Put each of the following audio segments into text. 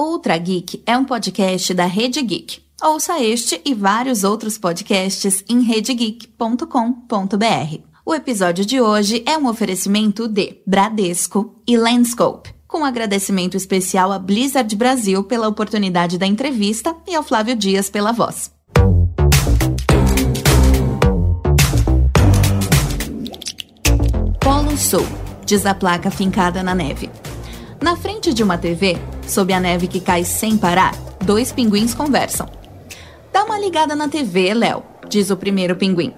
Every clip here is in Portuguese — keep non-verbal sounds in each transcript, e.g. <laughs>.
Ultra Geek é um podcast da Rede Geek. Ouça este e vários outros podcasts em redegeek.com.br. O episódio de hoje é um oferecimento de Bradesco e Landscope, com agradecimento especial a Blizzard Brasil pela oportunidade da entrevista e ao Flávio Dias pela voz. Polo Sul, diz a placa fincada na neve. Na frente de uma TV, sob a neve que cai sem parar, dois pinguins conversam. Dá uma ligada na TV, Léo, diz o primeiro pinguim.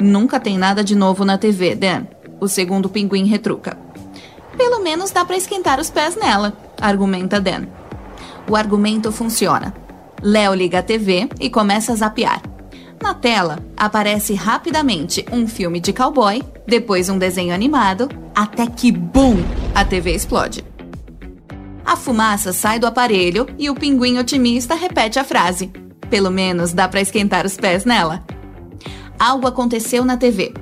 Nunca tem nada de novo na TV, Dan. O segundo pinguim retruca. Pelo menos dá para esquentar os pés nela, argumenta Dan. O argumento funciona. Léo liga a TV e começa a zapear. Na tela, aparece rapidamente um filme de cowboy, depois um desenho animado, até que BUM! A TV explode. A fumaça sai do aparelho e o pinguim otimista repete a frase: Pelo menos dá para esquentar os pés nela. Algo aconteceu na TV.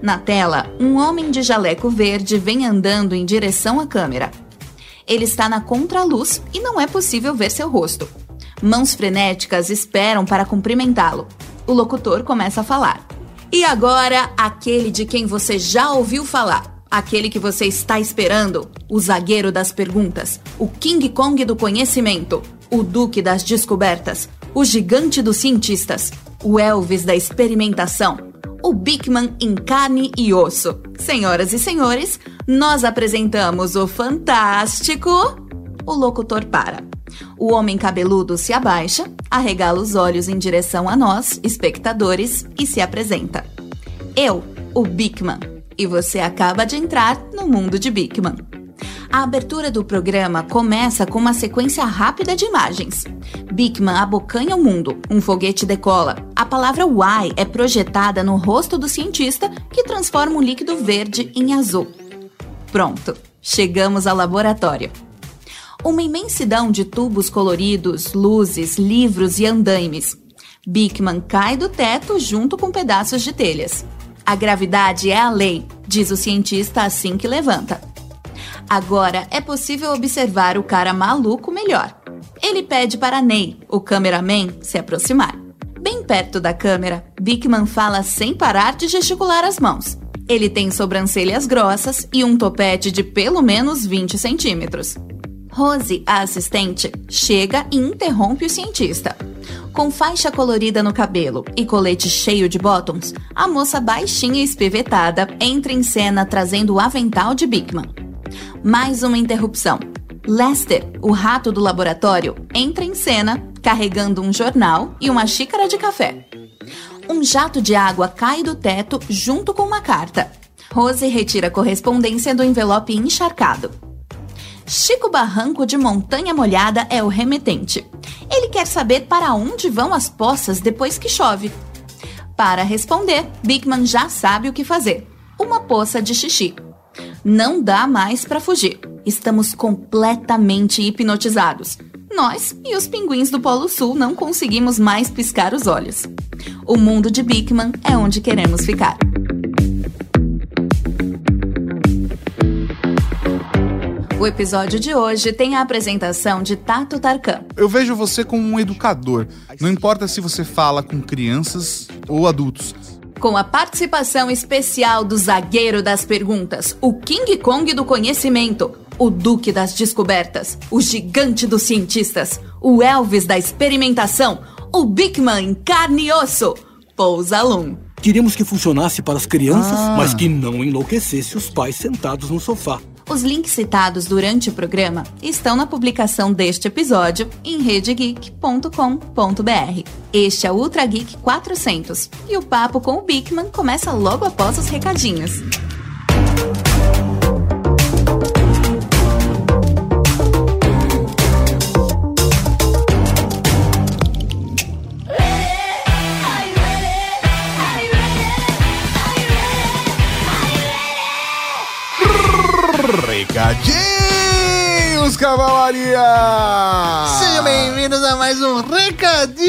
Na tela, um homem de jaleco verde vem andando em direção à câmera. Ele está na contraluz e não é possível ver seu rosto. Mãos frenéticas esperam para cumprimentá-lo. O locutor começa a falar. E agora, aquele de quem você já ouviu falar. Aquele que você está esperando, o zagueiro das perguntas, o King Kong do conhecimento, o Duque das descobertas, o gigante dos cientistas, o Elvis da experimentação, o Bigman em carne e osso. Senhoras e senhores, nós apresentamos o fantástico. O locutor para. O homem cabeludo se abaixa, arregala os olhos em direção a nós, espectadores, e se apresenta. Eu, o Bigman e você acaba de entrar no mundo de Bigman. A abertura do programa começa com uma sequência rápida de imagens. Bigman abocanha o mundo, um foguete decola. A palavra Y é projetada no rosto do cientista, que transforma um líquido verde em azul. Pronto, chegamos ao laboratório. Uma imensidão de tubos coloridos, luzes, livros e andaimes. Bigman cai do teto junto com pedaços de telhas. A gravidade é a lei, diz o cientista assim que levanta. Agora é possível observar o cara maluco melhor. Ele pede para Ney, o cameraman, se aproximar. Bem perto da câmera, Bickman fala sem parar de gesticular as mãos. Ele tem sobrancelhas grossas e um topete de pelo menos 20 centímetros. Rose, a assistente, chega e interrompe o cientista. Com faixa colorida no cabelo e colete cheio de bottoms, a moça baixinha e espivetada entra em cena trazendo o avental de Bigman. Mais uma interrupção. Lester, o rato do laboratório, entra em cena carregando um jornal e uma xícara de café. Um jato de água cai do teto junto com uma carta. Rose retira a correspondência do envelope encharcado. Chico Barranco de Montanha Molhada é o remetente. Ele quer saber para onde vão as poças depois que chove. Para responder, Bigman já sabe o que fazer: uma poça de xixi. Não dá mais para fugir. Estamos completamente hipnotizados. Nós e os pinguins do Polo Sul não conseguimos mais piscar os olhos. O mundo de Bigman é onde queremos ficar. O episódio de hoje tem a apresentação de Tato Tarkan. Eu vejo você como um educador. Não importa se você fala com crianças ou adultos. Com a participação especial do zagueiro das perguntas, o King Kong do conhecimento, o Duque das descobertas, o gigante dos cientistas, o Elvis da experimentação, o Bigman em carne e osso, Pousa Lum. Queríamos que funcionasse para as crianças, ah. mas que não enlouquecesse os pais sentados no sofá. Os links citados durante o programa estão na publicação deste episódio em redegeek.com.br. Este é o Ultra Geek 400 e o papo com o Bigman começa logo após os recadinhos. Recadinhos, Cavalaria! Sejam bem-vindos a mais um Recadinhos!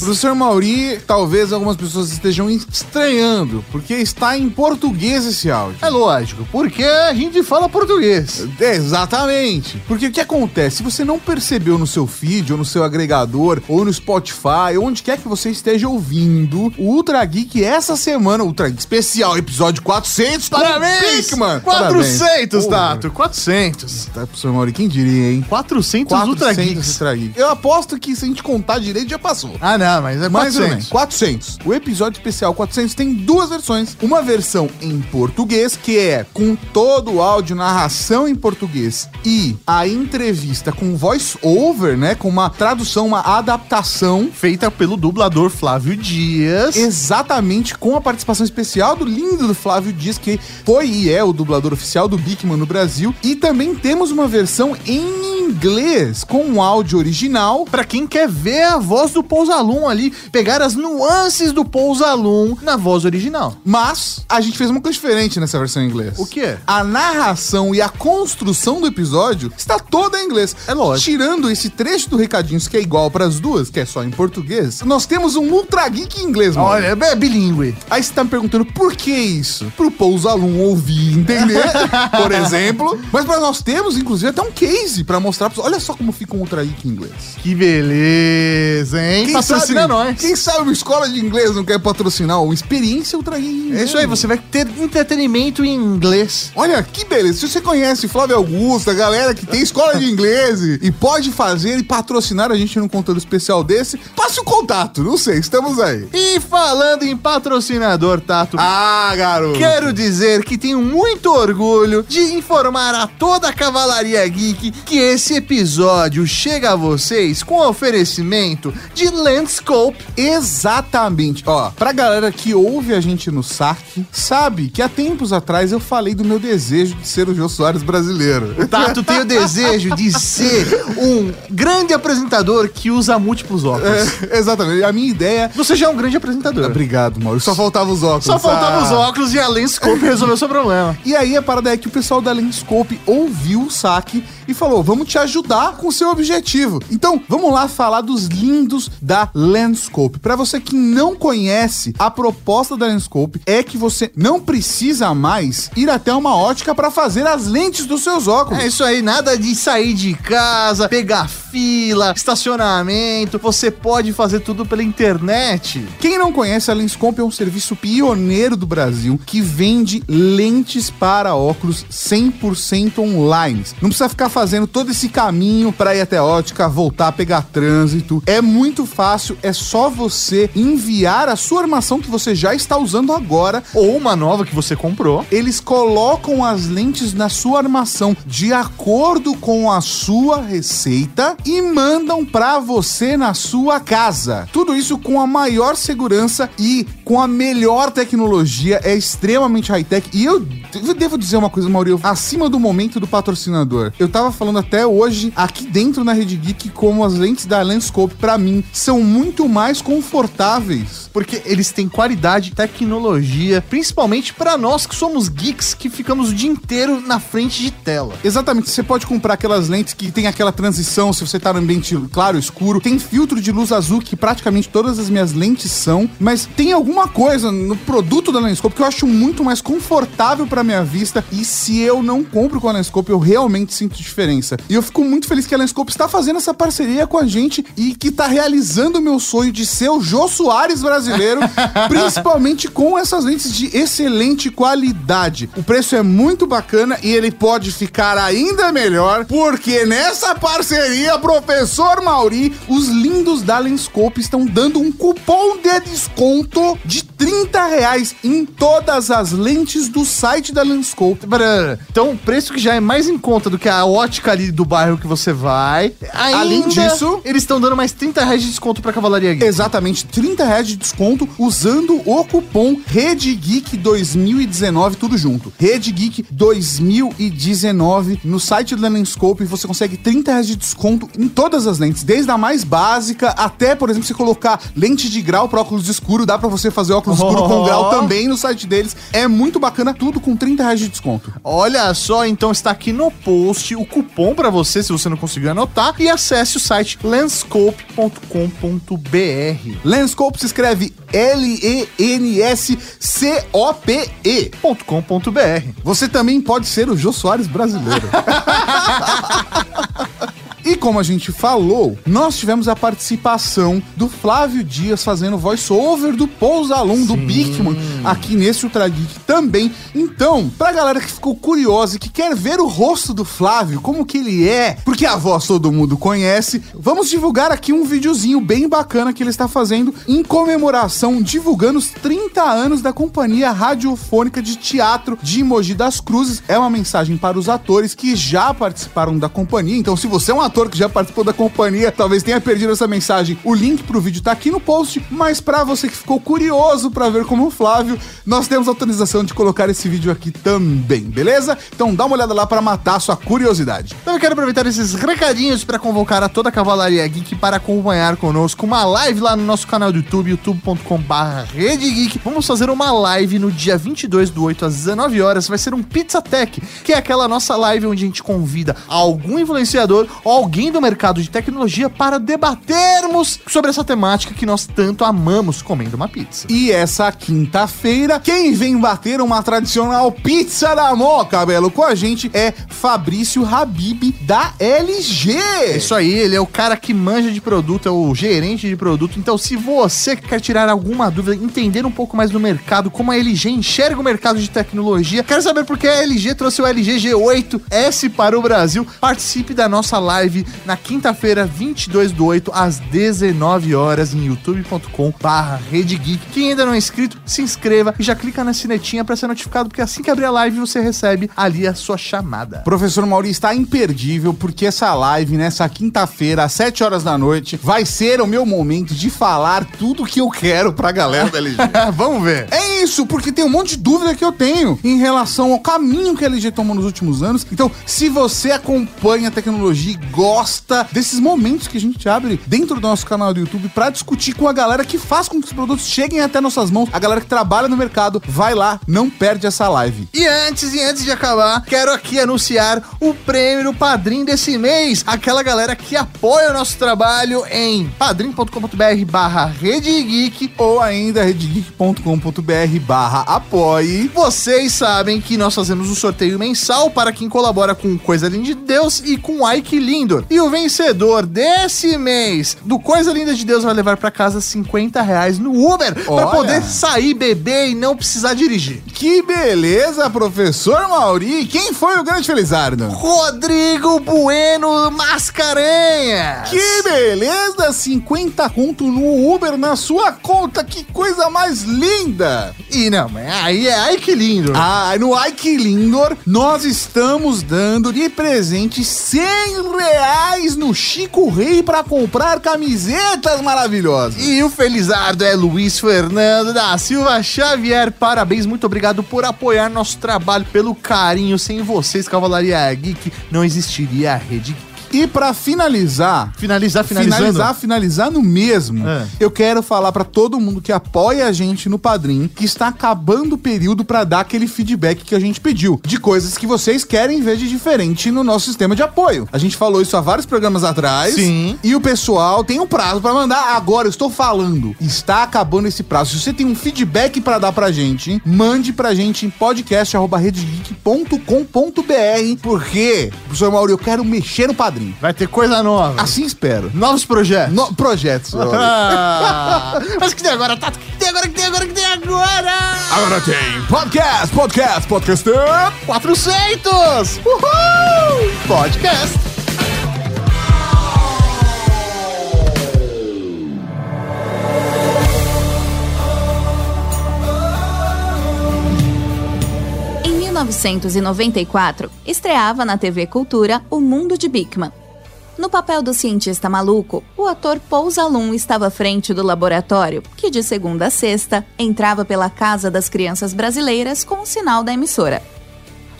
Professor Mauri, talvez algumas pessoas estejam estranhando, porque está em português esse áudio. É lógico, porque a gente fala português. É, exatamente. Porque o que acontece? Se você não percebeu no seu feed, ou no seu agregador, ou no Spotify, onde quer que você esteja ouvindo, o Ultra Geek essa semana, Ultra Geek especial, episódio 400, Parabéns! Pickman! 400, Porra. Tato! 400! Tá, professor Mauri, quem diria, hein? 400, 400 Ultra Geeks. Ultra Geek. Eu aposto que se a gente contar direito já passou. Ah, não, mas é Mais ou 400. menos. 400. O episódio especial 400 tem duas versões. Uma versão em português, que é com todo o áudio, narração em português e a entrevista com voice over, né? Com uma tradução, uma adaptação. Feita pelo dublador Flávio Dias. Exatamente com a participação especial do lindo do Flávio Dias, que foi e é o dublador oficial do Bigman no Brasil. E também temos uma versão em inglês, com um áudio original. Pra quem quer ver a voz do Pousalum ali, pegar as nuances do Pousalum na voz original. Mas a gente fez uma coisa diferente nessa versão em inglês. O quê? A narração e a construção do episódio está toda em inglês. É lógico. Tirando esse trecho do Recadinhos que é igual para as duas, que é só em português, nós temos um Ultra Geek em inglês, mano. Olha, é bilíngue. Aí você tá me perguntando por que isso? Pro Pousalum ouvir e entender, <laughs> por exemplo. Mas para nós temos, inclusive, até um case para mostrar pra Olha só como fica um Ultra Geek em inglês. Que beleza, hein? Patrocina sabe, nós. Quem sabe uma escola de inglês não quer patrocinar uma experiência Ultra Geek em inglês? É isso aí, você vai ter entretenimento em inglês. Olha que beleza. Se você conhece Flávio Augusto, a galera que tem escola de inglês e, e pode fazer e patrocinar a gente num conteúdo especial desse, passe o contato. Não sei, estamos aí. E falando em patrocinador, Tato, Ah, garoto. Quero dizer que tenho muito orgulho de informar a toda a Cavalaria Geek que esse episódio chega a vocês com oferecimento de Landscope. Exatamente. Ó, pra galera que ouve a gente no saque, sabe que há tempos atrás eu falei do meu desejo de ser o Jô Soares brasileiro. Tato tem o desejo de ser um grande apresentador que usa múltiplos óculos. É, exatamente. A minha ideia. Você já é um grande apresentador. Obrigado, Mauro. Só faltava os óculos. Só faltavam os Ah. óculos e a Landscope resolveu seu problema. E aí a parada é que o pessoal da Lenscope ouviu o saque e falou: vamos te ajudar com o seu objetivo. Então, vamos lá falar dos lindos da Lenscope. Para você que não conhece, a proposta da Lenscope é que você não precisa mais ir até uma ótica para fazer as lentes dos seus óculos. É isso aí, nada de sair de casa, pegar fila, estacionamento. Você pode fazer tudo pela internet. Quem não conhece, a Lenscope é um serviço pioneiro do Brasil que vende lentes para óculos 100% online. Não precisa ficar fazendo todo esse caminho para ir até a ótica, voltar, pegar trânsito. É muito fácil, é só você enviar a sua armação que você já está usando agora. Ou uma nova que você comprou. Eles colocam as lentes na sua armação de acordo com a sua receita e mandam para você na sua casa. Tudo isso com a maior segurança e com a melhor tecnologia. É extremamente high-tech. E eu devo dizer uma coisa, Maurício, acima do momento do patrocinador. Eu tava falando até hoje aqui dentro na Rede Geek como as lentes da Lenscope para mim são muito mais confortáveis. Porque eles têm qualidade, tecnologia, principalmente pra nós que somos geeks que ficamos o dia inteiro na frente de tela. Exatamente, você pode comprar aquelas lentes que tem aquela transição se você tá no ambiente claro, escuro. Tem filtro de luz azul que praticamente todas as minhas lentes são, mas tem alguma coisa no produto da Lenscope que eu acho muito mais confortável pra minha vista e se eu não compro com a Lenscope, eu realmente sinto diferença. E eu fico muito feliz que a Lenscope está fazendo essa parceria com a gente e que tá realizando o meu sonho de ser o Jô Soares brasileiro, <laughs> principalmente com essas lentes de excelente qualidade. O preço é muito bacana e ele pode ficar ainda melhor, porque nessa parceria, professor Mauri, os lindos da Lenscope estão dando um cupom de desconto de 30 reais em todas as lentes do site da Lenscope. Então, o preço que já é mais em conta do que a ótica ali do bairro que você vai. Ainda, Além disso- eles estão dando mais 30 reais de desconto pra Cavalaria Geek. Exatamente, 30 reais de desconto usando o cupom Rede Geek 2019, tudo junto. Rede Geek 2019 no site da Lenscope você consegue 30 reais de desconto em todas as lentes, desde a mais básica até, por exemplo, você colocar lente de grau para óculos escuro, dá para você fazer óculos escuro com Oh. grau também no site deles. É muito bacana, tudo com 30 reais de desconto. Olha só, então está aqui no post o cupom para você, se você não conseguiu anotar, e acesse o site lenscope.com.br. Lenscope se escreve L-E-N-S-C-O-P-E. .com.br. Você também pode ser o Jô Soares brasileiro. <laughs> E como a gente falou, nós tivemos a participação do Flávio Dias fazendo voice-over do Pousalum, do Bigman, aqui nesse Ultra Geek também. Então, pra galera que ficou curiosa e que quer ver o rosto do Flávio, como que ele é, porque a voz todo mundo conhece, vamos divulgar aqui um videozinho bem bacana que ele está fazendo em comemoração, divulgando os 30 anos da Companhia Radiofônica de Teatro de Mogi das Cruzes. É uma mensagem para os atores que já participaram da companhia. Então, se você é um ator que já participou da companhia, talvez tenha perdido essa mensagem. O link pro vídeo tá aqui no post, mas para você que ficou curioso para ver como o Flávio, nós temos autorização de colocar esse vídeo aqui também, beleza? Então dá uma olhada lá para matar a sua curiosidade. Então eu quero aproveitar esses recadinhos para convocar a toda a Cavalaria Geek para acompanhar conosco uma live lá no nosso canal do YouTube, youtube.com.br. Vamos fazer uma live no dia 22 do 8 às 19 horas. Vai ser um Pizza Tech, que é aquela nossa live onde a gente convida algum influenciador ou alguém do mercado de tecnologia para debatermos sobre essa temática que nós tanto amamos comendo uma pizza. E essa quinta-feira, quem vem bater uma tradicional pizza da Moca, Belo, com a gente é Fabrício Habib, da LG. É isso aí, ele é o cara que manja de produto, é o gerente de produto. Então, se você quer tirar alguma dúvida, entender um pouco mais do mercado, como a LG enxerga o mercado de tecnologia, quer saber por que a LG trouxe o LG G8S para o Brasil, participe da nossa live na quinta-feira, 22 do 8, às 19 horas, em youtube.com/barra Geek. Quem ainda não é inscrito, se inscreva e já clica na sinetinha para ser notificado, porque assim que abrir a live, você recebe ali a sua chamada. Professor Mauri está imperdível porque essa live nessa quinta-feira às 7 horas da noite vai ser o meu momento de falar tudo que eu quero pra galera da LG. <laughs> Vamos ver. É isso, porque tem um monte de dúvida que eu tenho em relação ao caminho que a LG tomou nos últimos anos. Então, se você acompanha a tecnologia e gosta desses momentos que a gente abre dentro do nosso canal do YouTube pra discutir com a galera que faz com que os produtos cheguem até nossas mãos, a galera que trabalha no mercado, vai lá, não perde essa live. E antes e antes de acabar, quero aqui anunciar o prêmio Padrim desse mês. Aquela galera que apoia o nosso trabalho em padrim.com.br barra Rede Geek. Ou ainda redgeek.com.br barra apoie. Vocês sabem que nós fazemos um sorteio mensal para quem colabora com Coisa Linda de Deus e com Ike E o vencedor desse mês do Coisa Linda de Deus vai levar para casa 50 reais no Uber para poder sair, beber e não precisar dirigir. Que beleza, professor Mauri. Quem foi o grande Felizardo? Rodrigo Bueno Mascarenhas. Que beleza, 50 conto no Uber na sua conta, que coisa mais linda! E não, mas aí é ai que lindo. Ah, no Ike Lindor, nós estamos dando de presente 100 reais no Chico Rei para comprar camisetas maravilhosas. E o Felizardo é Luiz Fernando da Silva Xavier. Parabéns, muito obrigado por apoiar nosso trabalho, pelo carinho. Sem vocês, Cavalaria Geek, não existiria a Rede Geek. E para finalizar, Finalizar, finalizando. finalizar, finalizar no mesmo. É. Eu quero falar pra todo mundo que apoia a gente no Padrim que está acabando o período pra dar aquele feedback que a gente pediu, de coisas que vocês querem ver de diferente no nosso sistema de apoio. A gente falou isso há vários programas atrás. Sim. E o pessoal tem um prazo pra mandar. Agora eu estou falando. Está acabando esse prazo. Se você tem um feedback pra dar pra gente, mande pra gente em podcast@redegeek.com.br, porque, professor Mauro, eu quero mexer no Padrim. Vai ter coisa nova. Assim espero. Novos projetos. No- projetos. <laughs> Ah, mas o que tem agora, Tato? O que tem agora, o que tem agora, que tem agora? Agora tem podcast, podcast, podcast. 400! Uhul! Podcast. 1994, estreava na TV Cultura O Mundo de Bickman. No papel do cientista maluco, o ator Paul Zalum estava à frente do laboratório, que de segunda a sexta entrava pela casa das crianças brasileiras com o sinal da emissora.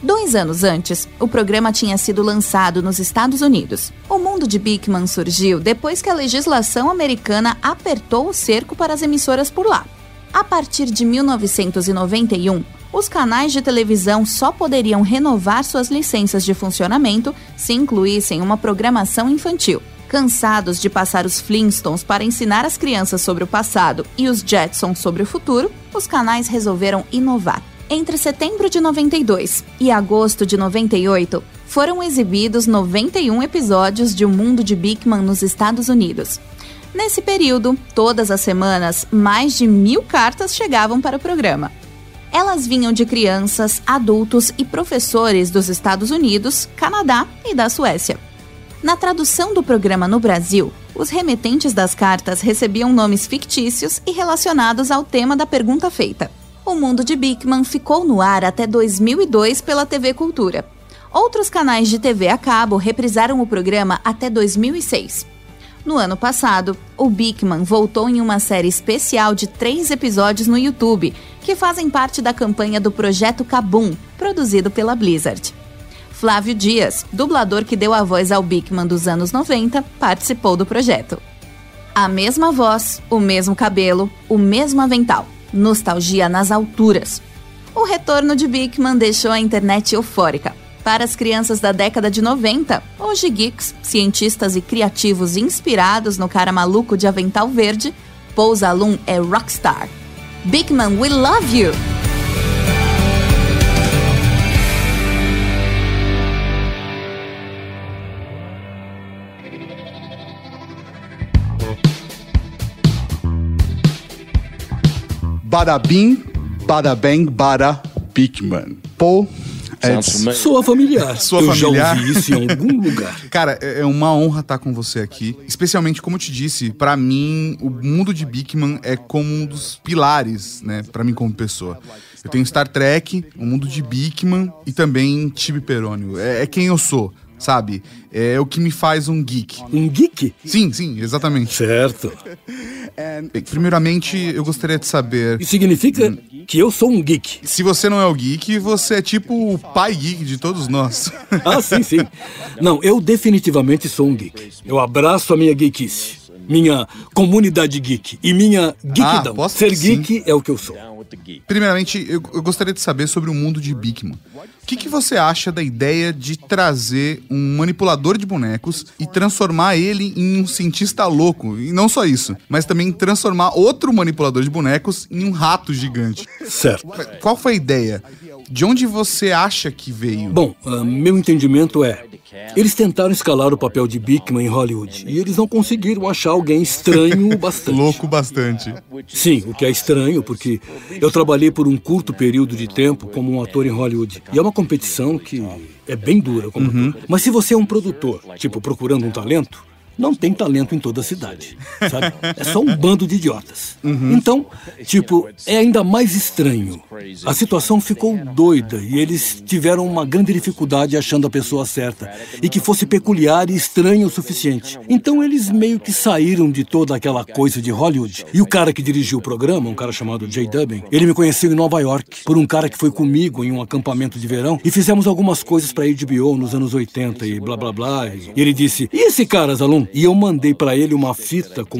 Dois anos antes, o programa tinha sido lançado nos Estados Unidos. O mundo de Bickman surgiu depois que a legislação americana apertou o cerco para as emissoras por lá. A partir de 1991, os canais de televisão só poderiam renovar suas licenças de funcionamento se incluíssem uma programação infantil. Cansados de passar os Flintstones para ensinar as crianças sobre o passado e os Jetsons sobre o futuro, os canais resolveram inovar. Entre setembro de 92 e agosto de 98, foram exibidos 91 episódios de O Mundo de Bigman nos Estados Unidos. Nesse período, todas as semanas, mais de mil cartas chegavam para o programa. Elas vinham de crianças, adultos e professores dos Estados Unidos, Canadá e da Suécia. Na tradução do programa no Brasil, os remetentes das cartas recebiam nomes fictícios e relacionados ao tema da pergunta feita. O Mundo de Bickman ficou no ar até 2002 pela TV Cultura. Outros canais de TV a cabo reprisaram o programa até 2006. No ano passado, o Bickman voltou em uma série especial de três episódios no YouTube, que fazem parte da campanha do Projeto Kabum, produzido pela Blizzard. Flávio Dias, dublador que deu a voz ao Bickman dos anos 90, participou do projeto. A mesma voz, o mesmo cabelo, o mesmo avental. Nostalgia nas alturas. O retorno de Bickman deixou a internet eufórica. Para as crianças da década de 90, hoje geeks, cientistas e criativos inspirados no cara maluco de avental verde, Paul Alum é rockstar. Bickman, we love you! Badabim, badabang, bada Bigman. Paul Edson. Soa familiar. Soa eu familiar. já ouvi isso em algum <laughs> lugar. Cara, é é uma honra estar com você aqui. Especialmente, como eu te disse, pra mim, o mundo de Bickman é como um dos pilares, né? Pra mim, como pessoa. Eu tenho Star Trek, o mundo de Bickman e também Tibi Perônio. É, é quem eu sou, sabe? É o que me faz um geek. Um geek? Sim, sim, exatamente. Certo. Bem, <laughs> primeiramente, eu gostaria de saber. Isso significa que eu sou um geek. Se você não é o geek, você é tipo o pai geek de todos nós. Ah, sim, sim. <laughs> Não, eu definitivamente sou um geek. Eu abraço a minha geekice. Minha comunidade geek e minha geekdom. Ah, Ser sim. geek é o que eu sou. Primeiramente, eu, eu gostaria de saber sobre o mundo de Bickman. O que, que você acha da ideia de trazer um manipulador de bonecos e transformar ele em um cientista louco? E não só isso, mas também transformar outro manipulador de bonecos em um rato gigante. Certo. Qual foi a ideia? De onde você acha que veio? Bom, ah, meu entendimento é. Eles tentaram escalar o papel de Bickman em Hollywood e eles não conseguiram achar alguém estranho o <laughs> bastante. Louco bastante. Sim, o que é estranho, porque eu trabalhei por um curto período de tempo como um ator em Hollywood. E é uma competição que é bem dura como ator. Mas se você é um produtor, tipo, procurando um talento, não tem talento em toda a cidade, sabe? É só um bando de idiotas. Então, tipo, é ainda mais estranho. A situação ficou doida e eles tiveram uma grande dificuldade achando a pessoa certa e que fosse peculiar e estranha o suficiente. Então eles meio que saíram de toda aquela coisa de Hollywood. E o cara que dirigiu o programa, um cara chamado Jay Dubin, ele me conheceu em Nova York por um cara que foi comigo em um acampamento de verão e fizemos algumas coisas pra HBO nos anos 80 e blá blá blá. E ele disse: "E esse cara, Zalum?" E eu mandei pra ele uma fita com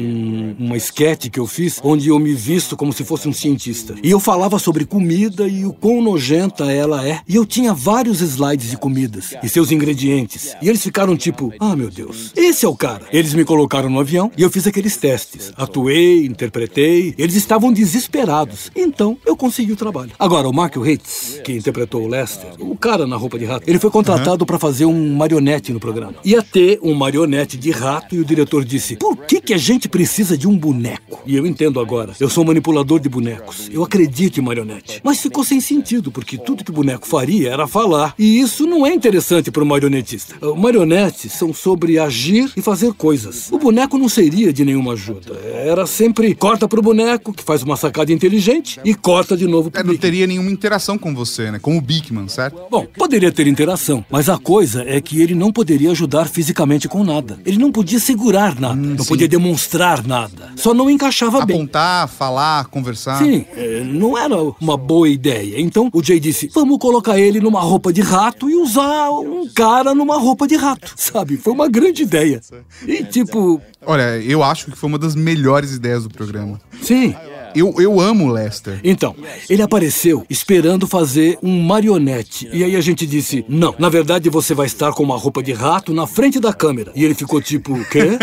uma esquete que eu fiz, onde eu me visto como se fosse um cientista. E eu falava sobre comida e o quão nojenta ela é. E eu tinha vários slides de comidas e seus ingredientes. E eles ficaram tipo, ah meu Deus, esse é o cara. Eles me colocaram no avião e eu fiz aqueles testes. Atuei, interpretei. Eles estavam desesperados. Então eu consegui o trabalho. Agora, o Mark Hitz, que interpretou o Lester, o cara na roupa de rato, ele foi contratado pra fazer um marionete no programa. Ia ter um marionete de rato e o diretor disse: Por que, que a gente precisa de um boneco? E eu entendo agora. Eu sou manipulador de bonecos. Eu acredito em marionete. Mas ficou sem sentido, porque tudo que o boneco faria era falar. E isso não é interessante para o marionetista. Uh, Marionetes são sobre agir e fazer coisas. O boneco não seria de nenhuma ajuda. Era sempre corta pro boneco, que faz uma sacada inteligente, e corta de novo pro É, não Bigman. teria nenhuma interação com você, né? Com o Bickman, certo? Bom, poderia ter interação, mas a coisa é que ele não poderia ajudar fisicamente com nada. Ele não podia segurar nada, não podia demonstrar nada. Só não encaixava bem. Apontar, falar, conversar. Sim, é, não era uma boa ideia. Então o Jay disse: vamos colocar ele numa roupa de rato e usar um cara numa roupa de rato. <laughs> Sabe? Foi uma grande ideia. E tipo, Olha, eu acho que foi uma das melhores ideias do programa. sim. Eu, eu amo o Lester. Então, ele apareceu esperando fazer um marionete. E aí a gente disse: Não, na verdade você vai estar com uma roupa de rato na frente da câmera. E ele ficou tipo: O quê?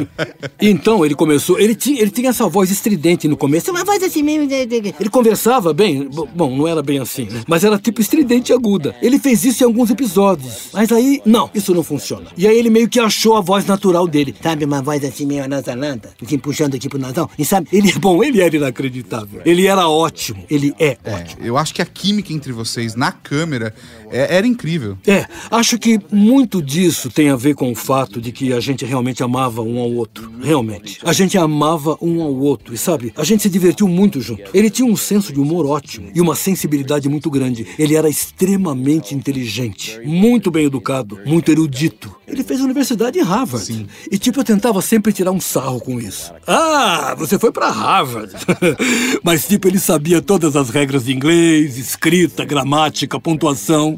<laughs> então ele começou. Ele tinha, ele tinha essa voz estridente no começo. Uma voz assim meio. Ele conversava bem. Bom, não era bem assim, né? Mas era tipo estridente e aguda. Ele fez isso em alguns episódios. Mas aí, não, isso não funciona. E aí ele meio que achou a voz natural dele. Sabe, uma voz assim meio anasalada, assim puxando pro nasal. E sabe, ele, bom, ele era inacreditável. Ele era ótimo. Ele é, É, ótimo. eu acho que a química entre vocês na câmera é- era incrível. É, acho que muito disso tem a ver com o fato de que a gente realmente amava um ao outro. Realmente. A gente amava um ao outro. E sabe, a gente se divertiu muito junto. Ele tinha um senso de humor ótimo e uma sensibilidade muito grande. Ele era extremamente inteligente, muito bem educado, muito erudito. Ele fez universidade em Harvard. E tipo, eu tentava sempre tirar um sarro com isso. Ah, você foi pra Harvard. <laughs> Mas tipo, ele sabia todas as regras de inglês, escrita, gramática, pontuação.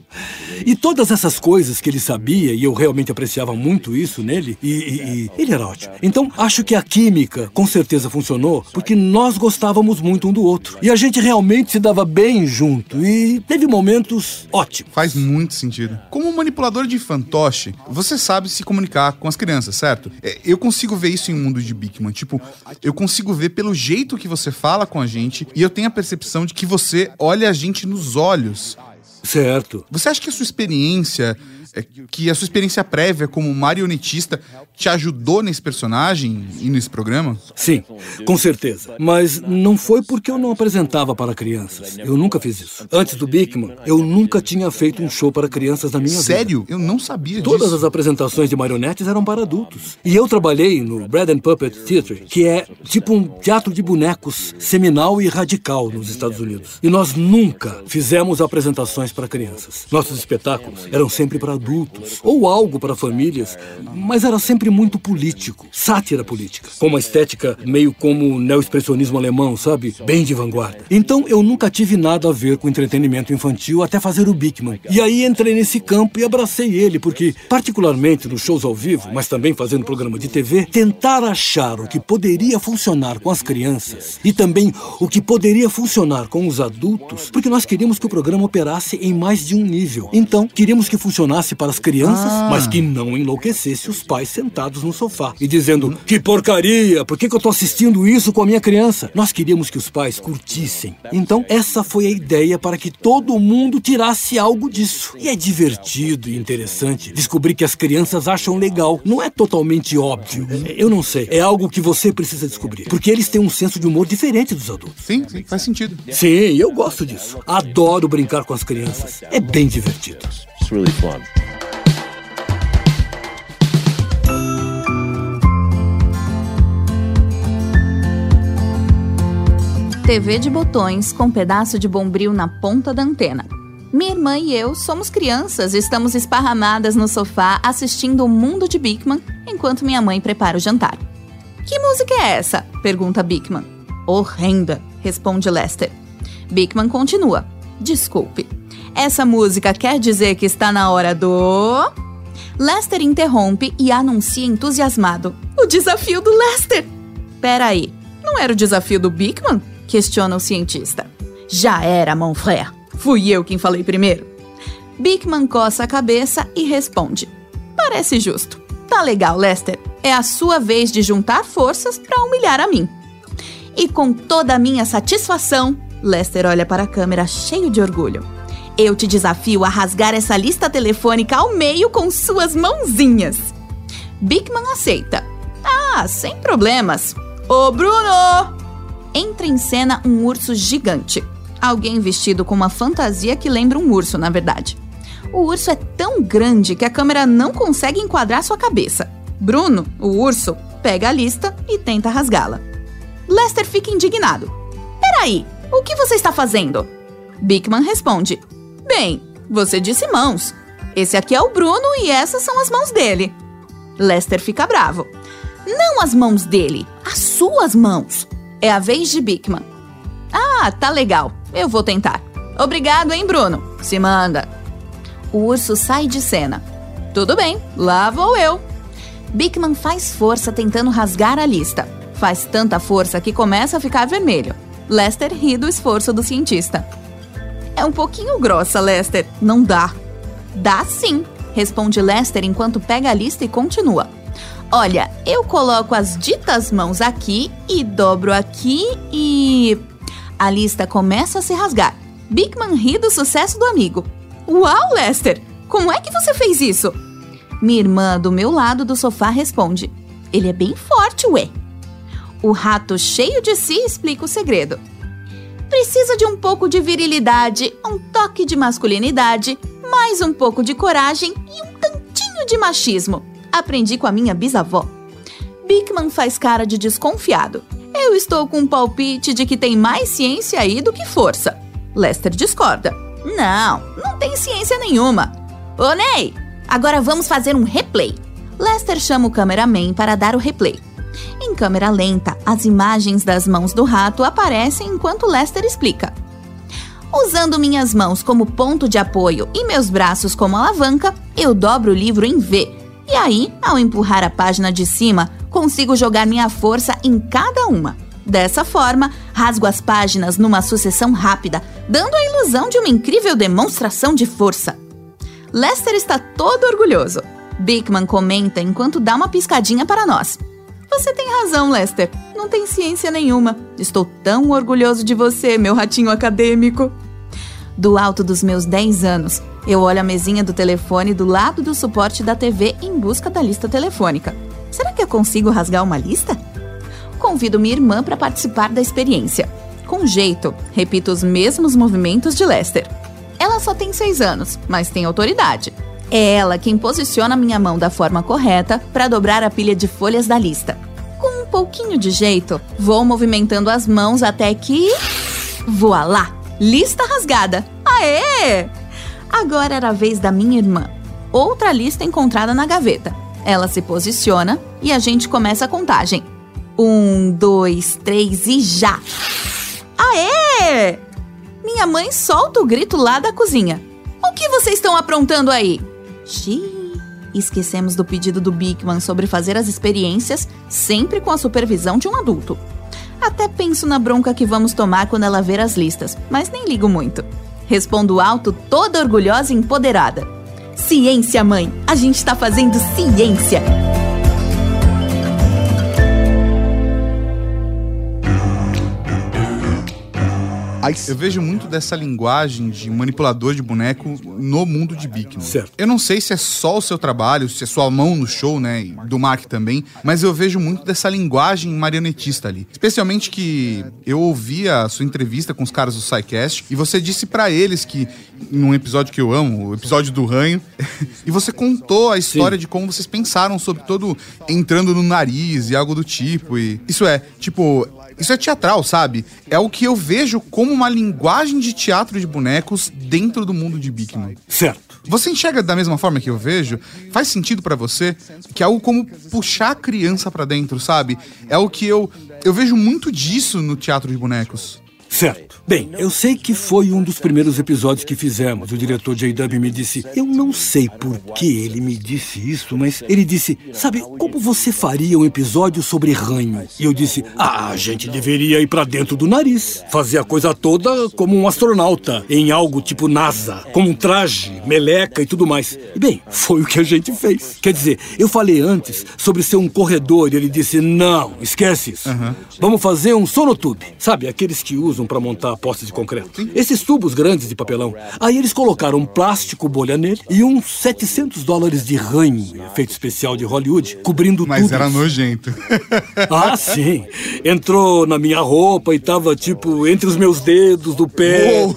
E todas essas coisas que ele sabia, e eu realmente apreciava muito isso nele, e, e- e ele era ótimo. Então, acho que a química com certeza funcionou, porque nós gostávamos muito um do outro. E a gente realmente se dava bem junto, e teve momentos ótimos. Faz muito sentido. Como manipulador de fantoche, você sabe se comunicar com as crianças, certo? É, Eu consigo ver isso em um mundo de Bigman. Tipo, eu consigo ver pelo jeito que você fala com a gente e eu tenho a percepção de que você olha a gente nos olhos. Certo. Você acha que a sua experiência, que a sua experiência prévia como marionetista te ajudou nesse personagem e nesse programa? Sim, com certeza. Mas não foi porque eu não apresentava para crianças. Eu nunca fiz isso. Antes do Bigman, eu nunca tinha feito um show para crianças na minha vida. Sério? Eu não sabia Todas disso. as apresentações de marionetes eram para adultos. E eu trabalhei no Bread and Puppet Theatre, que é tipo um teatro de bonecos seminal e radical nos Estados Unidos. E nós nunca fizemos apresentações para crianças. Nossos espetáculos eram sempre para adultos, ou algo para famílias, mas era sempre muito político, sátira política, com uma estética meio como o neo-expressionismo alemão, sabe? Bem de vanguarda. Então eu nunca tive nada a ver com entretenimento infantil até fazer o Bigman. E aí entrei nesse campo e abracei ele, porque, particularmente nos shows ao vivo, mas também fazendo programa de TV, tentar achar o que poderia funcionar com as crianças e também o que poderia funcionar com os adultos, porque nós queríamos que o programa operasse em mais de um nível. Então, queríamos que funcionasse para as crianças, mas que não enlouquecesse os pais sentados no sofá e dizendo: Que porcaria, por que, que eu tô assistindo isso com a minha criança? Nós queríamos que os pais curtissem. Então, essa foi a ideia para que todo mundo tirasse algo disso. E é divertido e interessante descobrir que as crianças acham legal. Não é totalmente óbvio. Eu não sei. É algo que você precisa descobrir. Porque eles têm um senso de humor diferente dos adultos. Sim, sim, faz sentido. Sim, eu gosto disso. Adoro brincar com as crianças. É bem divertido. It's really fun. TV de botões com pedaço de bombril na ponta da antena. Minha irmã e eu somos crianças e estamos esparramadas no sofá assistindo o mundo de Bigman enquanto minha mãe prepara o jantar. Que música é essa? pergunta Bigman. Horrenda, responde Lester. Bigman continua. Desculpe. Essa música quer dizer que está na hora do. Lester interrompe e anuncia entusiasmado: O desafio do Lester! Peraí, não era o desafio do Bigman? Questiona o cientista. Já era, mon frère. Fui eu quem falei primeiro. Bigman coça a cabeça e responde: Parece justo. Tá legal, Lester. É a sua vez de juntar forças para humilhar a mim. E com toda a minha satisfação, Lester olha para a câmera cheio de orgulho. Eu te desafio a rasgar essa lista telefônica ao meio com suas mãozinhas. Bigman aceita. Ah, sem problemas. Ô Bruno! Entra em cena um urso gigante. Alguém vestido com uma fantasia que lembra um urso, na verdade. O urso é tão grande que a câmera não consegue enquadrar sua cabeça. Bruno, o urso, pega a lista e tenta rasgá-la. Lester fica indignado. Peraí, o que você está fazendo? Bigman responde: Bem, você disse mãos. Esse aqui é o Bruno e essas são as mãos dele. Lester fica bravo. Não as mãos dele, as suas mãos. É a vez de Bigman. Ah, tá legal. Eu vou tentar. Obrigado, hein, Bruno? Se manda. O urso sai de cena. Tudo bem, lá vou eu. Bigman faz força tentando rasgar a lista. Faz tanta força que começa a ficar vermelho. Lester ri do esforço do cientista. É um pouquinho grossa, Lester. Não dá. Dá sim, responde Lester enquanto pega a lista e continua. Olha, eu coloco as ditas mãos aqui e dobro aqui e. A lista começa a se rasgar. Bigman ri do sucesso do amigo. Uau, Lester! Como é que você fez isso? Minha irmã, do meu lado do sofá, responde: Ele é bem forte, ué. O rato, cheio de si, explica o segredo. Precisa de um pouco de virilidade, um toque de masculinidade, mais um pouco de coragem e um tantinho de machismo. Aprendi com a minha bisavó. Bickman faz cara de desconfiado. Eu estou com um palpite de que tem mais ciência aí do que força. Lester discorda. Não, não tem ciência nenhuma. Ô Ney, agora vamos fazer um replay. Lester chama o cameraman para dar o replay. Em câmera lenta, as imagens das mãos do rato aparecem enquanto Lester explica. Usando minhas mãos como ponto de apoio e meus braços como alavanca, eu dobro o livro em V. E aí, ao empurrar a página de cima, consigo jogar minha força em cada uma. Dessa forma, rasgo as páginas numa sucessão rápida, dando a ilusão de uma incrível demonstração de força. Lester está todo orgulhoso. Bickman comenta enquanto dá uma piscadinha para nós. Você tem razão, Lester. Não tem ciência nenhuma. Estou tão orgulhoso de você, meu ratinho acadêmico. Do alto dos meus 10 anos, eu olho a mesinha do telefone do lado do suporte da TV em busca da lista telefônica. Será que eu consigo rasgar uma lista? Convido minha irmã para participar da experiência. Com jeito, repito os mesmos movimentos de Lester. Ela só tem 6 anos, mas tem autoridade. É ela quem posiciona minha mão da forma correta para dobrar a pilha de folhas da lista. Com um pouquinho de jeito, vou movimentando as mãos até que. Voilá! Lista rasgada! Aê! Agora era a vez da minha irmã. Outra lista encontrada na gaveta. Ela se posiciona e a gente começa a contagem. Um, dois, três e já! Aê! Minha mãe solta o grito lá da cozinha. O que vocês estão aprontando aí? Xiii, esquecemos do pedido do Bigman sobre fazer as experiências sempre com a supervisão de um adulto. Até penso na bronca que vamos tomar quando ela ver as listas, mas nem ligo muito. Respondo alto, toda orgulhosa e empoderada. Ciência, mãe! A gente tá fazendo ciência! Eu vejo muito dessa linguagem de manipulador de boneco no mundo de Bikman. Certo. Eu não sei se é só o seu trabalho, se é sua mão no show, né, e do Mark também, mas eu vejo muito dessa linguagem marionetista ali. Especialmente que eu ouvi a sua entrevista com os caras do SciCast e você disse para eles que, num episódio que eu amo, o episódio do ranho, <laughs> e você contou a história Sim. de como vocês pensaram sobre todo entrando no nariz e algo do tipo. E isso é, tipo, isso é teatral, sabe? É o que eu vejo como uma linguagem de teatro de bonecos dentro do mundo de Bigman. Certo. Você enxerga da mesma forma que eu vejo? Faz sentido pra você? Que é algo como puxar a criança pra dentro, sabe? É o que eu eu vejo muito disso no teatro de bonecos. Certo. Bem, eu sei que foi um dos primeiros episódios que fizemos. O diretor J.W. me disse. Eu não sei por que ele me disse isso, mas ele disse: Sabe, como você faria um episódio sobre ranho? E eu disse: Ah, a gente deveria ir pra dentro do nariz. Fazer a coisa toda como um astronauta, em algo tipo NASA, com um traje, meleca e tudo mais. E bem, foi o que a gente fez. Quer dizer, eu falei antes sobre ser um corredor e ele disse: Não, esquece isso. Vamos fazer um sonotube. Sabe, aqueles que usam pra montar postes de concreto. Esses tubos grandes de papelão. Aí eles colocaram um plástico bolha nele e uns 700 dólares de ranho, efeito especial de Hollywood, cobrindo Mas tudo. era isso. nojento. <laughs> Ah, sim. Entrou na minha roupa e tava, tipo, entre os meus dedos do pé. Uou.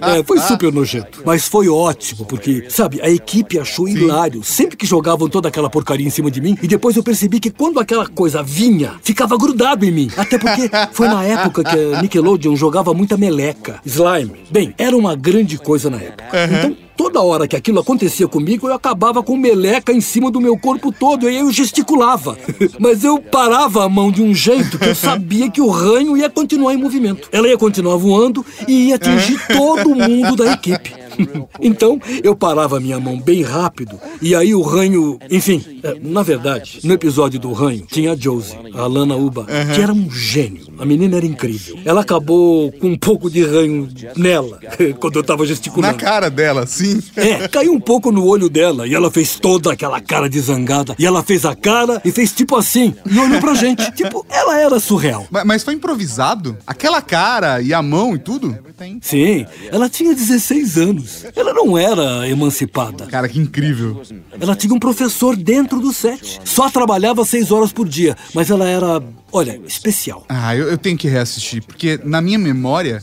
É, foi super nojento. Mas foi ótimo, porque, sabe, a equipe achou hilário. Sempre que jogavam toda aquela porcaria em cima de mim, e depois eu percebi que quando aquela coisa vinha, ficava grudado em mim. Até porque foi na época que a Nickelodeon jogava muita meleca, slime. Bem, era uma grande coisa na época. Então, Toda hora que aquilo acontecia comigo, eu acabava com meleca em cima do meu corpo todo e aí eu gesticulava. <laughs> Mas eu parava a mão de um jeito que eu sabia que o ranho ia continuar em movimento. Ela ia continuar voando e ia atingir todo mundo da equipe. <laughs> então eu parava minha mão bem rápido e aí o ranho. Enfim, é, na verdade, no episódio do ranho tinha a Josie, a Lana Uba, uhum. que era um gênio. A menina era incrível. Ela acabou com um pouco de ranho nela <laughs> quando eu tava gesticulando. Na cara dela, sim. É, caiu um pouco no olho dela e ela fez toda aquela cara de zangada. E ela fez a cara e fez tipo assim e olhou pra gente. <laughs> tipo, ela era surreal. Mas, mas foi improvisado? Aquela cara e a mão e tudo? Sim, ela tinha 16 anos. Ela não era emancipada. Cara, que incrível. Ela tinha um professor dentro do set. Só trabalhava seis horas por dia, mas ela era, olha, especial. Ah, eu, eu tenho que reassistir, porque na minha memória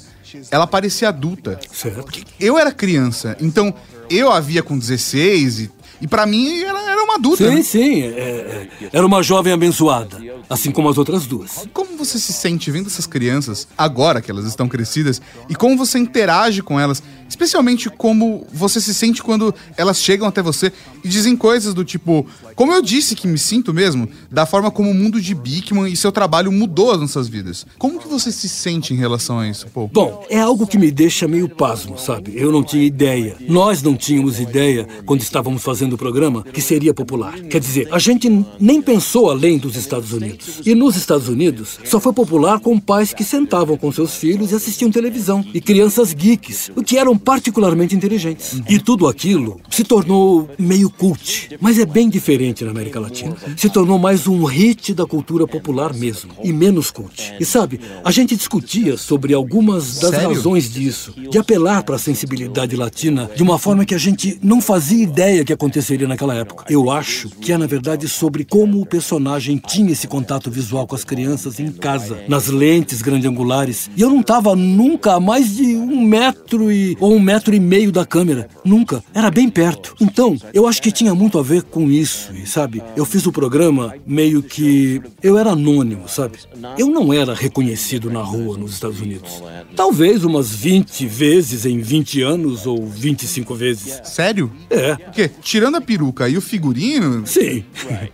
ela parecia adulta. Certo. Porque eu era criança, então eu a via com 16 e, e para mim ela era uma adulta. Sim, né? sim. É, é, era uma jovem abençoada, assim como as outras duas. Como você se sente vendo essas crianças, agora que elas estão crescidas, e como você interage com elas? Especialmente como você se sente quando elas chegam até você e dizem coisas do tipo, como eu disse que me sinto mesmo, da forma como o mundo de Bickman e seu trabalho mudou as nossas vidas. Como que você se sente em relação a isso, pô? Bom, é algo que me deixa meio pasmo, sabe? Eu não tinha ideia. Nós não tínhamos ideia, quando estávamos fazendo o programa, que seria popular. Quer dizer, a gente nem pensou além dos Estados Unidos. E nos Estados Unidos, só foi popular com pais que sentavam com seus filhos e assistiam televisão. E crianças geeks, o que eram particularmente inteligentes. E tudo aquilo se tornou meio cult, mas é bem diferente na América Latina. Se tornou mais um hit da cultura popular mesmo, e menos cult. E sabe, a gente discutia sobre algumas das Sério? razões disso, de apelar para a sensibilidade latina de uma forma que a gente não fazia ideia que aconteceria naquela época. Eu acho que é, na verdade, sobre como o personagem tinha esse contato visual com as crianças em casa, nas lentes grandiangulares. E eu não estava nunca a mais de um metro e ou um metro e meio da câmera. Nunca. Era bem perto. Então, eu acho que tinha muito a ver com isso. E sabe, eu fiz o programa meio que. Eu era anônimo, sabe? Eu não era reconhecido na rua nos Estados Unidos. Talvez umas 20 vezes em 20 anos ou 25 vezes. Sério? É. Porque, tirando a peruca e o figurino, Sim.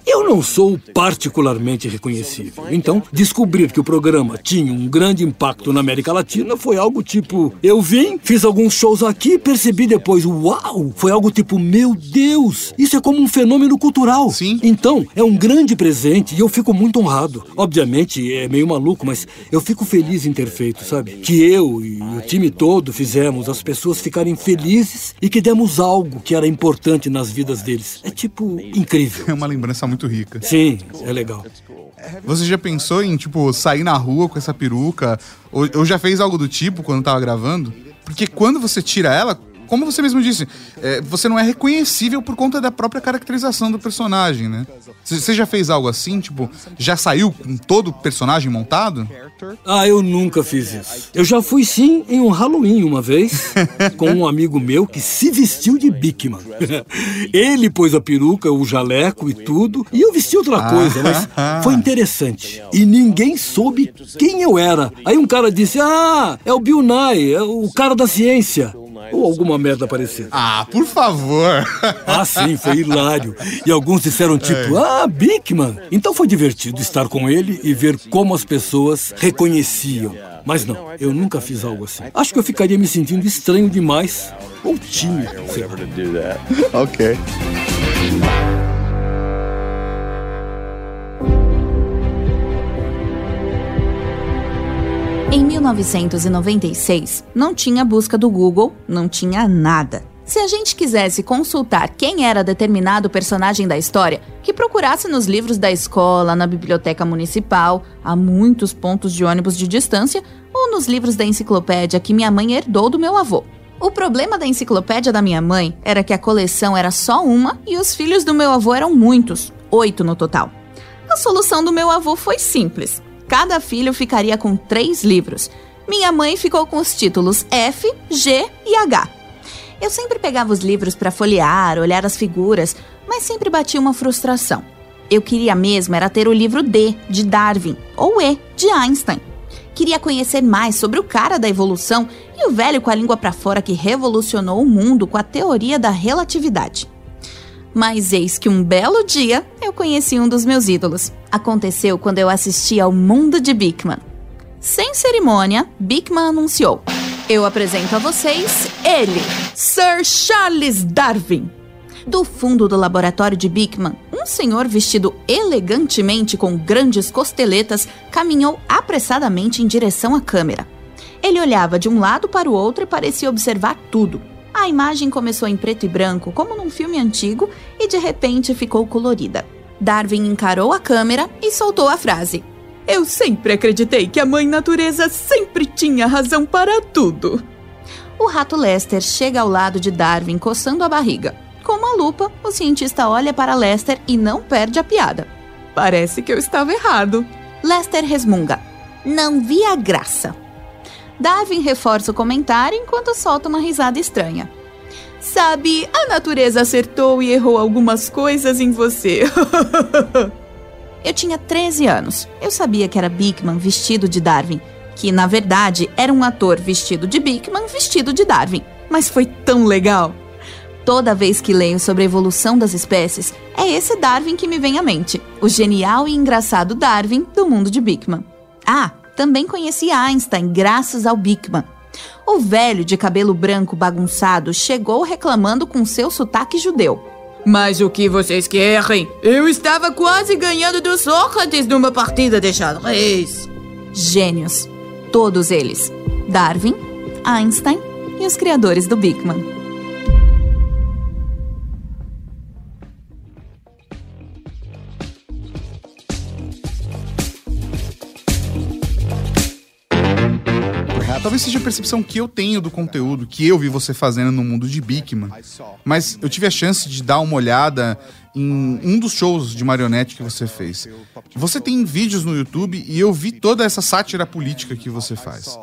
Eu não sou particularmente reconhecível. Então, descobrir que o programa tinha um grande impacto na América Latina foi algo tipo: eu vim, fiz alguns shows aqui, percebi depois, uau! Foi algo tipo: meu Deus, isso é como um fenômeno cultural. Sim. Então, é um grande presente e eu fico muito honrado. Obviamente, é meio maluco, mas eu fico feliz em ter feito, sabe? Que eu e o time todo fizemos as pessoas ficarem felizes e que demos algo que era importante nas vidas deles. É tipo incrível. é uma lembrança muito rica. Sim, é legal. Você já pensou em, tipo, sair na rua com essa peruca? Ou, ou já fez algo do tipo quando tava gravando? Porque quando você tira ela, como você mesmo disse, é, você não é reconhecível por conta da própria caracterização do personagem, né? Você já fez algo assim? Tipo, já saiu com todo o personagem montado? Ah, eu nunca fiz isso. Eu já fui sim em um Halloween uma vez, <laughs> com um amigo meu que se vestiu de Bickman. <laughs> Ele pôs a peruca, o jaleco e tudo, e eu vesti outra coisa, mas foi interessante. E ninguém soube quem eu era. Aí um cara disse: Ah, é o Bill Nye, é o cara da ciência. Ou alguma merda parecida. Ah, por favor! <laughs> Ah, sim, foi hilário. E alguns disseram tipo, ah, Bickman. Então foi divertido estar com ele e ver como as pessoas reconheciam. Mas não, eu nunca fiz algo assim. Acho que eu ficaria me sentindo estranho demais. Ou tímido, ok. Em 1996, não tinha busca do Google, não tinha nada. Se a gente quisesse consultar quem era determinado personagem da história, que procurasse nos livros da escola, na biblioteca municipal, a muitos pontos de ônibus de distância, ou nos livros da enciclopédia que minha mãe herdou do meu avô. O problema da enciclopédia da minha mãe era que a coleção era só uma e os filhos do meu avô eram muitos, oito no total. A solução do meu avô foi simples. Cada filho ficaria com três livros. Minha mãe ficou com os títulos F, G e H. Eu sempre pegava os livros para folhear, olhar as figuras, mas sempre batia uma frustração. Eu queria mesmo era ter o livro D, de Darwin, ou E, de Einstein. Queria conhecer mais sobre o cara da evolução e o velho com a língua para fora que revolucionou o mundo com a teoria da relatividade. Mas eis que um belo dia eu conheci um dos meus ídolos. Aconteceu quando eu assisti ao Mundo de Bickman. Sem cerimônia, Bickman anunciou: Eu apresento a vocês Ele, Sir Charles Darwin. Do fundo do laboratório de Bickman, um senhor vestido elegantemente com grandes costeletas caminhou apressadamente em direção à câmera. Ele olhava de um lado para o outro e parecia observar tudo. A imagem começou em preto e branco, como num filme antigo, e de repente ficou colorida. Darwin encarou a câmera e soltou a frase: Eu sempre acreditei que a mãe natureza sempre tinha razão para tudo. O rato Lester chega ao lado de Darwin coçando a barriga. Com uma lupa, o cientista olha para Lester e não perde a piada. Parece que eu estava errado. Lester resmunga. Não vi a graça. Darwin reforça o comentário enquanto solta uma risada estranha. Sabe, a natureza acertou e errou algumas coisas em você. <laughs> eu tinha 13 anos. Eu sabia que era Bickman vestido de Darwin, que na verdade era um ator vestido de Bickman vestido de Darwin. Mas foi tão legal. Toda vez que leio sobre a evolução das espécies, é esse Darwin que me vem à mente, o genial e engraçado Darwin do mundo de Bickman. Ah, também conheci Einstein graças ao Bickman. O velho de cabelo branco bagunçado chegou reclamando com seu sotaque judeu. Mas o que vocês querem? Eu estava quase ganhando do Sócrates numa partida de xadrez. Gênios. Todos eles. Darwin, Einstein e os criadores do Bickman. Talvez seja a percepção que eu tenho do conteúdo que eu vi você fazendo no mundo de Bigman. Mas eu tive a chance de dar uma olhada em um dos shows de marionete que você fez. Você tem vídeos no YouTube e eu vi toda essa sátira política que você faz.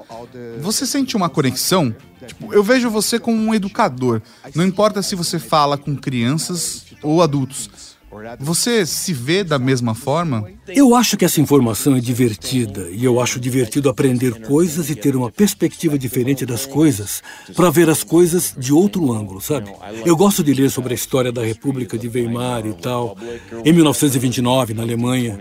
Você sente uma conexão? Tipo, eu vejo você como um educador. Não importa se você fala com crianças ou adultos. Você se vê da mesma forma? Eu acho que essa informação é divertida e eu acho divertido aprender coisas e ter uma perspectiva diferente das coisas para ver as coisas de outro ângulo, sabe? Eu gosto de ler sobre a história da República de Weimar e tal, em 1929 na Alemanha.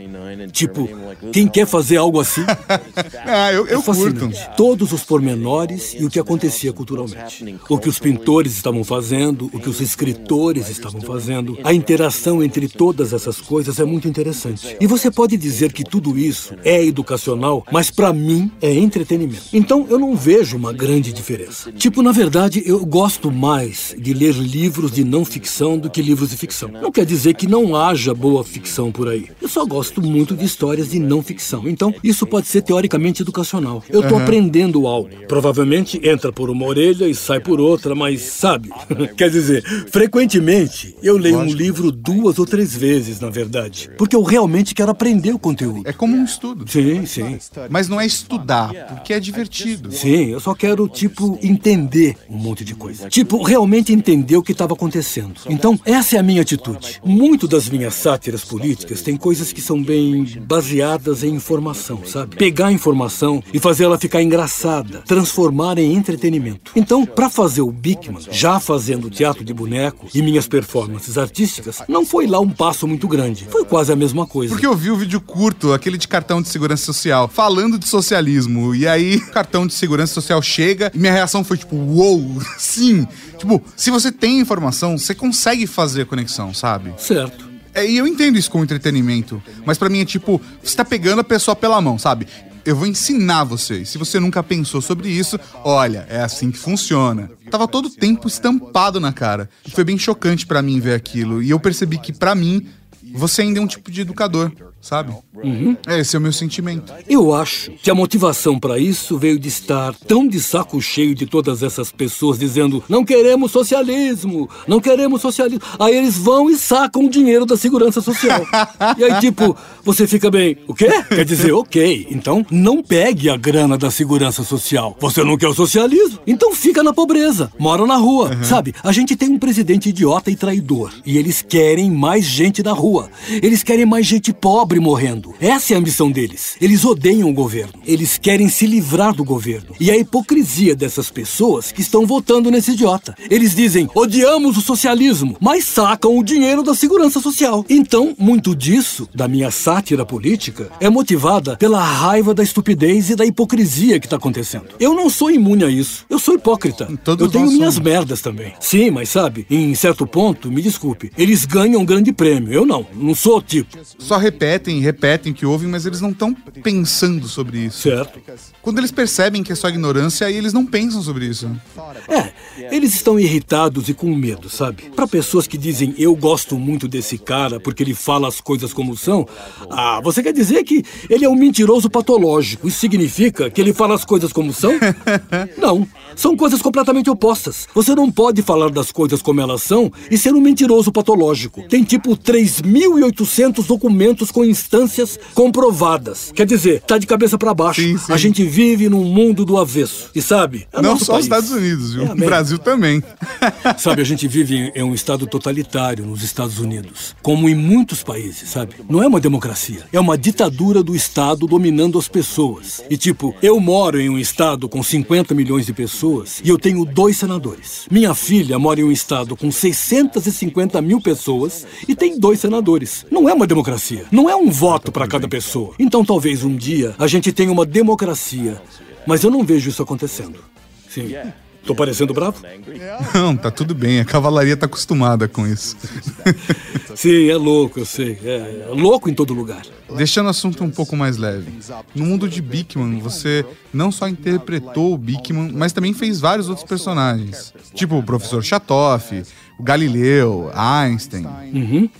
Tipo, quem quer fazer algo assim? <laughs> ah, eu, eu é curto. Todos os pormenores e o que acontecia culturalmente. O que os pintores estavam fazendo, o que os escritores estavam fazendo, a interação entre entre todas essas coisas é muito interessante. E você pode dizer que tudo isso é educacional, mas para mim é entretenimento. Então eu não vejo uma grande diferença. Tipo, na verdade, eu gosto mais de ler livros de não ficção do que livros de ficção. Não quer dizer que não haja boa ficção por aí. Eu só gosto muito de histórias de não ficção. Então, isso pode ser teoricamente educacional. Eu estou uhum. aprendendo algo. Provavelmente entra por uma orelha e sai por outra, mas sabe? <laughs> quer dizer, frequentemente eu leio um livro duas ou ou três vezes, na verdade. Porque eu realmente quero aprender o conteúdo. É como um estudo. Sim, sim. Mas não é estudar, porque é divertido. Sim, eu só quero, tipo, entender um monte de coisa. Tipo, realmente entender o que estava acontecendo. Então, essa é a minha atitude. Muito das minhas sátiras políticas tem coisas que são bem baseadas em informação, sabe? Pegar a informação e fazer ela ficar engraçada, transformar em entretenimento. Então, para fazer o Bickman, já fazendo teatro de boneco e minhas performances artísticas, não foi lá um passo muito grande. Foi quase a mesma coisa. Porque eu vi o vídeo curto, aquele de cartão de segurança social, falando de socialismo. E aí, o cartão de segurança social chega e minha reação foi tipo, uou, wow, <laughs> sim. Tipo, se você tem informação, você consegue fazer a conexão, sabe? Certo. É, e eu entendo isso como entretenimento, mas para mim é tipo, você tá pegando a pessoa pela mão, sabe? Eu vou ensinar vocês. Se você nunca pensou sobre isso, olha, é assim que funciona. Tava todo o tempo estampado na cara. E foi bem chocante para mim ver aquilo. E eu percebi que para mim você ainda é um tipo de educador sabe? Uhum. É, esse é o meu sentimento. Eu acho que a motivação para isso veio de estar tão de saco cheio de todas essas pessoas dizendo não queremos socialismo, não queremos socialismo. Aí eles vão e sacam o dinheiro da segurança social. <laughs> e aí, tipo, você fica bem, o quê? Quer dizer, ok, então não pegue a grana da segurança social. Você não quer o socialismo? Então fica na pobreza, mora na rua. Uhum. Sabe, a gente tem um presidente idiota e traidor. E eles querem mais gente na rua. Eles querem mais gente pobre pobre morrendo. Essa é a ambição deles. Eles odeiam o governo. Eles querem se livrar do governo. E a hipocrisia dessas pessoas que estão votando nesse idiota. Eles dizem: odiamos o socialismo, mas sacam o dinheiro da segurança social. Então, muito disso, da minha sátira política, é motivada pela raiva da estupidez e da hipocrisia que está acontecendo. Eu não sou imune a isso. Eu sou hipócrita. Todos eu tenho minhas somos. merdas também. Sim, mas sabe, em certo ponto, me desculpe, eles ganham um grande prêmio. Eu não. Não sou o tipo. Só repetem, repetem o que ouvem, mas eles não estão pensando sobre isso. Certo? Quando eles percebem que é só ignorância, aí eles não pensam sobre isso. É, eles estão irritados e com medo, sabe? Para pessoas que dizem eu gosto muito desse cara porque ele fala as coisas como são, ah, você quer dizer que ele é um mentiroso patológico. Isso significa que ele fala as coisas como são? <laughs> Não, são coisas completamente opostas. Você não pode falar das coisas como elas são e ser um mentiroso patológico. Tem tipo 3.800 documentos com instâncias comprovadas. Quer dizer, tá de cabeça para baixo. Sim, sim. A gente vive num mundo do avesso. E sabe? é não só país. os Estados Unidos, viu? É o. Brasil também. <laughs> Sabe, a gente vive em- em um estado totalitário nos Estados Unidos, como em muitos países, sabe? Não é uma democracia, é uma ditadura do Estado dominando as pessoas. E tipo, eu moro em um estado com 50 milhões de pessoas e eu tenho dois senadores. Minha filha mora em um estado com 650 mil pessoas e tem dois senadores. Não é uma democracia, não é um voto para cada pessoa. Então talvez um dia a gente tenha uma democracia, mas eu não vejo isso acontecendo. Sim. Tô parecendo bravo? Não, tá tudo bem. A cavalaria tá acostumada com isso. <laughs> Sim, é louco, eu sei. É, é louco em todo lugar. Deixando o assunto um pouco mais leve. No mundo de Bigman, você não só interpretou o Bigman, mas também fez vários outros personagens. Tipo o professor Chatoff, o Galileu, Einstein.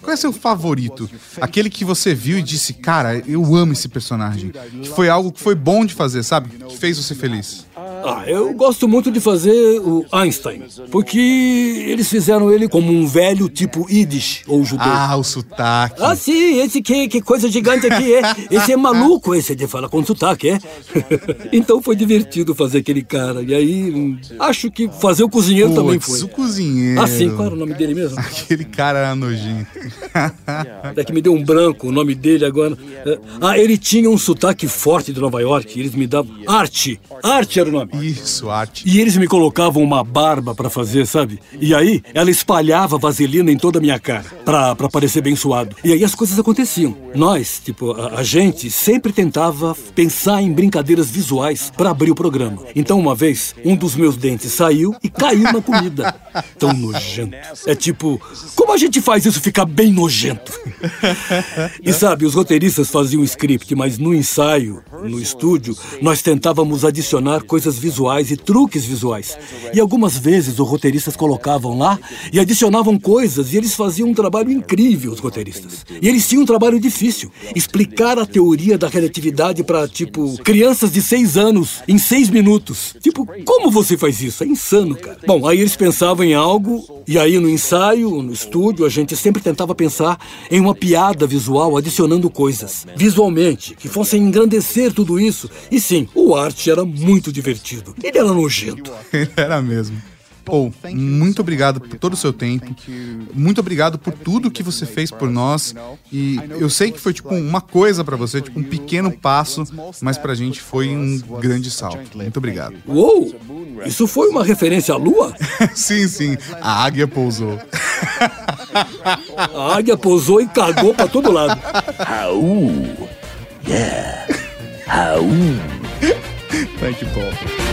Qual é seu favorito? Aquele que você viu e disse, cara, eu amo esse personagem. Que foi algo que foi bom de fazer, sabe? Que fez você feliz. Ah, eu gosto muito de fazer o Einstein, porque eles fizeram ele como um velho tipo Yiddish ou judeu. Ah, o sotaque. Ah, sim, esse que, que coisa gigante aqui é. Esse é maluco, esse de fala com sotaque, é? <laughs> então foi divertido fazer aquele cara. E aí, hum, acho que fazer o cozinheiro também Putz, foi. o cozinheiro. Ah, sim, qual era o nome dele mesmo? Aquele cara era nojento. <laughs> Até que me deu um branco o nome dele agora. Ah, ele tinha um sotaque forte de Nova York. Eles me davam. Arte! Arte era o nome. Isso, arte. E eles me colocavam uma barba pra fazer, sabe? E aí ela espalhava vaselina em toda a minha cara, pra, pra parecer bem suado. E aí as coisas aconteciam. Nós, tipo, a, a gente sempre tentava pensar em brincadeiras visuais pra abrir o programa. Então uma vez, um dos meus dentes saiu e caiu na comida. <laughs> Tão nojento. É tipo, como a gente faz isso ficar bem nojento? E sabe, os roteiristas faziam o script, mas no ensaio, no estúdio, nós tentávamos adicionar coisas visuais e truques visuais. E algumas vezes os roteiristas colocavam lá e adicionavam coisas e eles faziam um trabalho incrível, os roteiristas. E eles tinham um trabalho difícil. Explicar a teoria da relatividade para, tipo, crianças de seis anos em seis minutos. Tipo, como você faz isso? É insano, cara. Bom, aí eles pensavam em algo e aí no ensaio, no estúdio, a gente sempre tentava pensar em uma piada visual adicionando coisas, visualmente, que fossem engrandecer tudo isso. E sim, o arte era muito divertido. Ele era nojento. <laughs> Era mesmo. Pô, muito obrigado por todo o seu tempo. Muito obrigado por tudo que você fez por nós. E eu sei que foi tipo uma coisa pra você, tipo um pequeno passo, mas pra gente foi um grande salto. Muito obrigado. Uou! Isso foi uma referência à lua? <laughs> sim, sim, a águia pousou. A águia pousou e cagou pra todo lado. Thank you, Paul.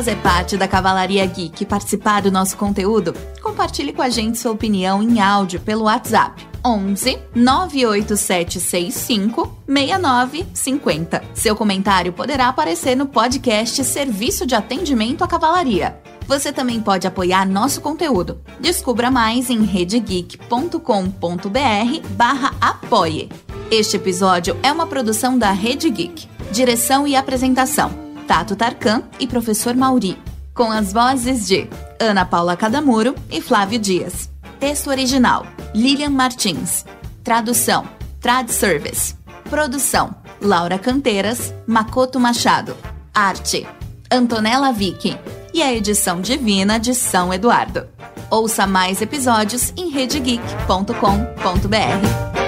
Fazer parte da Cavalaria Geek e participar do nosso conteúdo? Compartilhe com a gente sua opinião em áudio pelo WhatsApp 11 98765 6950. Seu comentário poderá aparecer no podcast Serviço de Atendimento à Cavalaria. Você também pode apoiar nosso conteúdo. Descubra mais em redegeek.com.br barra apoie. Este episódio é uma produção da Rede Geek. Direção e apresentação: Tato Tarkan e Professor Mauri. Com as vozes de Ana Paula Cadamuro e Flávio Dias. Texto original: Lilian Martins. Tradução: Trad Service. Produção: Laura Canteiras, Makoto Machado. Arte, Antonella Vicky. E a edição divina de São Eduardo. Ouça mais episódios em redegeek.com.br.